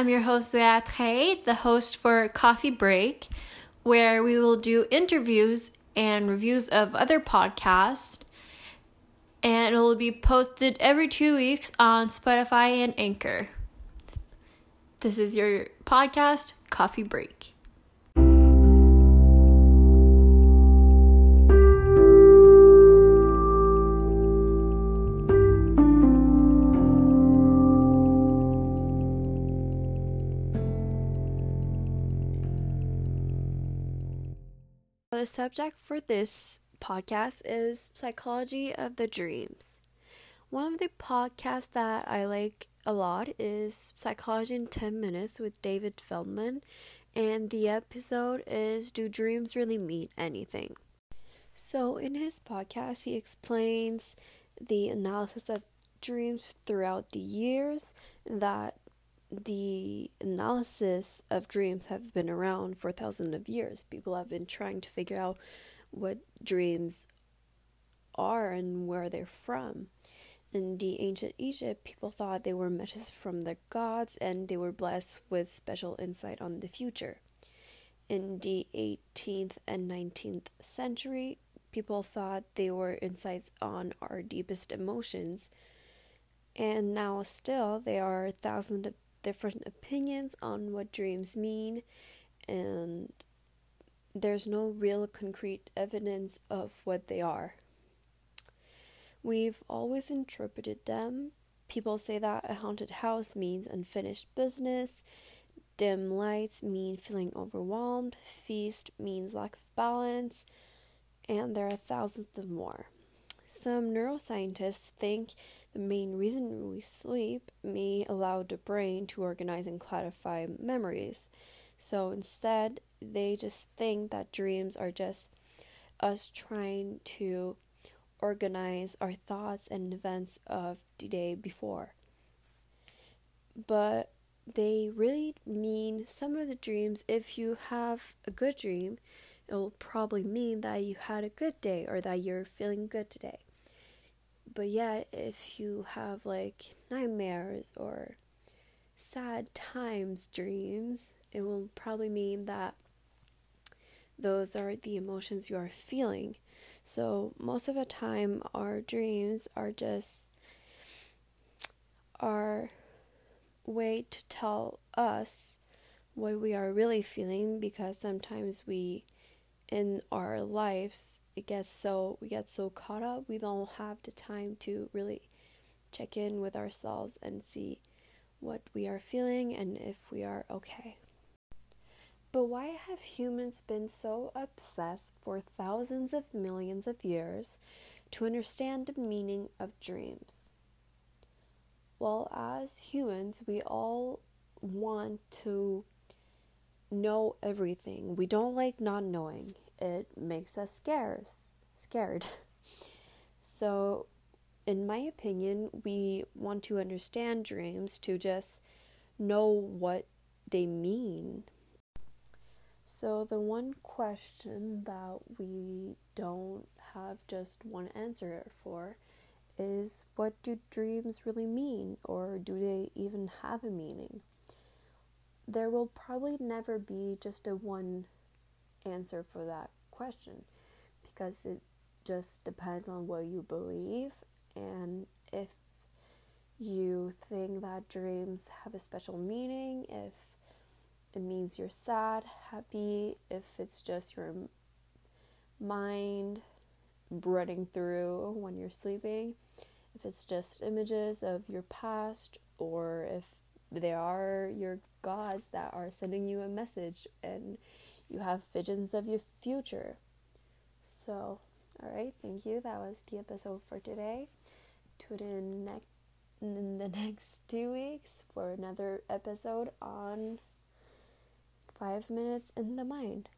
I'm your host, Beatrice, the host for Coffee Break, where we will do interviews and reviews of other podcasts. And it will be posted every two weeks on Spotify and Anchor. This is your podcast, Coffee Break. The subject for this podcast is psychology of the dreams. One of the podcasts that I like a lot is Psychology in 10 Minutes with David Feldman, and the episode is Do Dreams Really Mean Anything? So, in his podcast, he explains the analysis of dreams throughout the years that the analysis of dreams have been around for thousands of years. People have been trying to figure out what dreams are and where they're from. In the ancient Egypt, people thought they were messages from the gods and they were blessed with special insight on the future. In the 18th and 19th century, people thought they were insights on our deepest emotions. And now, still, there are thousands of different opinions on what dreams mean, and there's no real concrete evidence of what they are. We've always interpreted them. People say that a haunted house means unfinished business, dim lights mean feeling overwhelmed, feast means lack of balance, and there are thousands of more. Some neuroscientists think the main reason we sleep may allow the brain to organize and clarify memories. So instead, they just think that dreams are just us trying to organize our thoughts and events of the day before. But they really mean some of the dreams, if you have a good dream, it will probably mean that you had a good day or that you're feeling good today. But yet, if you have like nightmares or sad times dreams, it will probably mean that those are the emotions you are feeling. So, most of the time, our dreams are just our way to tell us what we are really feeling because sometimes we in our lives it gets so we get so caught up we don't have the time to really check in with ourselves and see what we are feeling and if we are okay. But why have humans been so obsessed for thousands of millions of years to understand the meaning of dreams? Well, as humans, we all want to know everything. We don't like not knowing. It makes us scared. Scared. So, in my opinion, we want to understand dreams to just know what they mean. So, the one question that we don't have just one answer for is what do dreams really mean, or do they even have a meaning? There will probably never be just a one answer for that question because it just depends on what you believe. And if you think that dreams have a special meaning, if it means you're sad, happy, if it's just your mind running through when you're sleeping, if it's just images of your past, or if they are your gods that are sending you a message and you have visions of your future. So, all right, thank you. That was the episode for today. Tune in next in the next two weeks for another episode on five minutes in the mind.